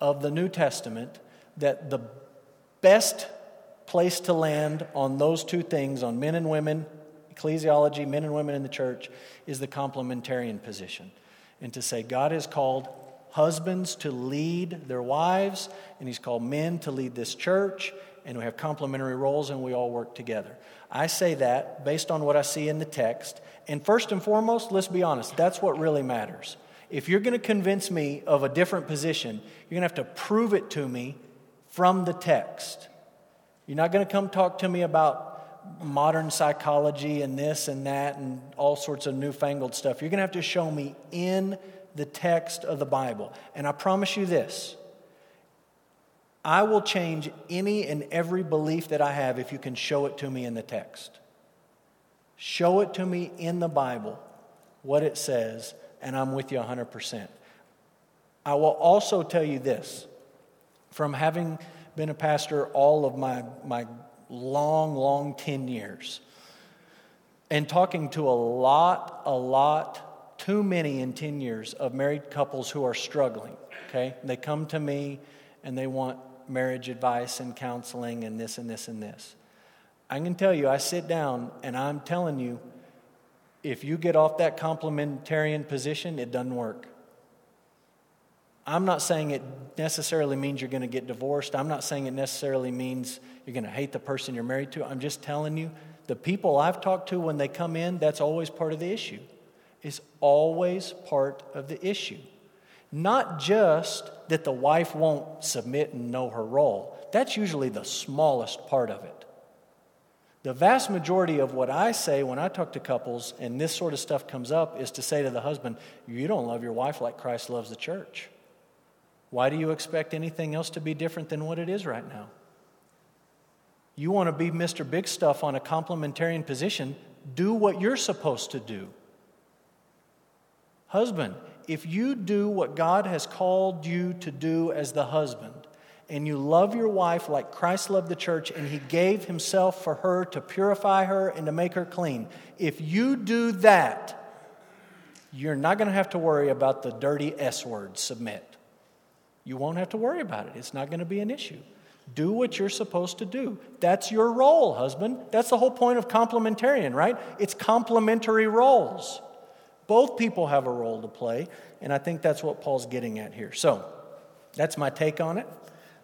of the New Testament that the best place to land on those two things, on men and women, ecclesiology, men and women in the church, is the complementarian position. And to say God has called husbands to lead their wives, and He's called men to lead this church, and we have complementary roles and we all work together. I say that based on what I see in the text. And first and foremost, let's be honest, that's what really matters. If you're going to convince me of a different position, you're going to have to prove it to me from the text. You're not going to come talk to me about modern psychology and this and that and all sorts of newfangled stuff. You're going to have to show me in the text of the Bible. And I promise you this I will change any and every belief that I have if you can show it to me in the text. Show it to me in the Bible, what it says, and I'm with you 100%. I will also tell you this from having been a pastor all of my, my long, long 10 years. And talking to a lot, a lot, too many in 10 years of married couples who are struggling, okay? They come to me and they want marriage advice and counseling and this and this and this. I can tell you, I sit down and I'm telling you, if you get off that complementarian position, it doesn't work. I'm not saying it necessarily means you're going to get divorced. I'm not saying it necessarily means you're going to hate the person you're married to. I'm just telling you, the people I've talked to when they come in, that's always part of the issue. It's always part of the issue. Not just that the wife won't submit and know her role, that's usually the smallest part of it. The vast majority of what I say when I talk to couples and this sort of stuff comes up is to say to the husband, You don't love your wife like Christ loves the church. Why do you expect anything else to be different than what it is right now? You want to be Mr. Big Stuff on a complementarian position, do what you're supposed to do. Husband, if you do what God has called you to do as the husband, and you love your wife like Christ loved the church and he gave himself for her to purify her and to make her clean, if you do that, you're not going to have to worry about the dirty S word, submit. You won't have to worry about it. It's not going to be an issue. Do what you're supposed to do. That's your role, husband. That's the whole point of complementarian, right? It's complementary roles. Both people have a role to play, and I think that's what Paul's getting at here. So, that's my take on it.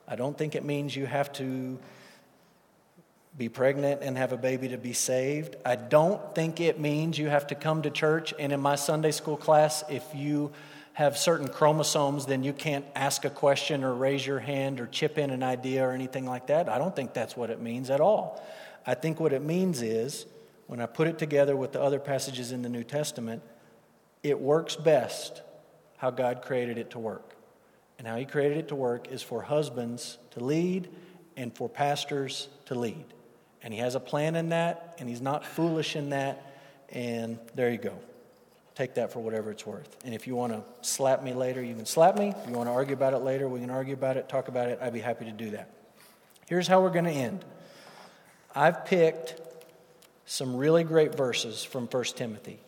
I don't think it means you have to be pregnant and have a baby to be saved. I don't think it means you have to come to church, and in my Sunday school class, if you have certain chromosomes, then you can't ask a question or raise your hand or chip in an idea or anything like that. I don't think that's what it means at all. I think what it means is, when I put it together with the other passages in the New Testament, it works best how God created it to work. And how He created it to work is for husbands to lead and for pastors to lead. And He has a plan in that, and He's not foolish in that. And there you go. Take that for whatever it's worth. And if you want to slap me later, you can slap me. If you want to argue about it later, we can argue about it, talk about it. I'd be happy to do that. Here's how we're going to end I've picked some really great verses from 1 Timothy.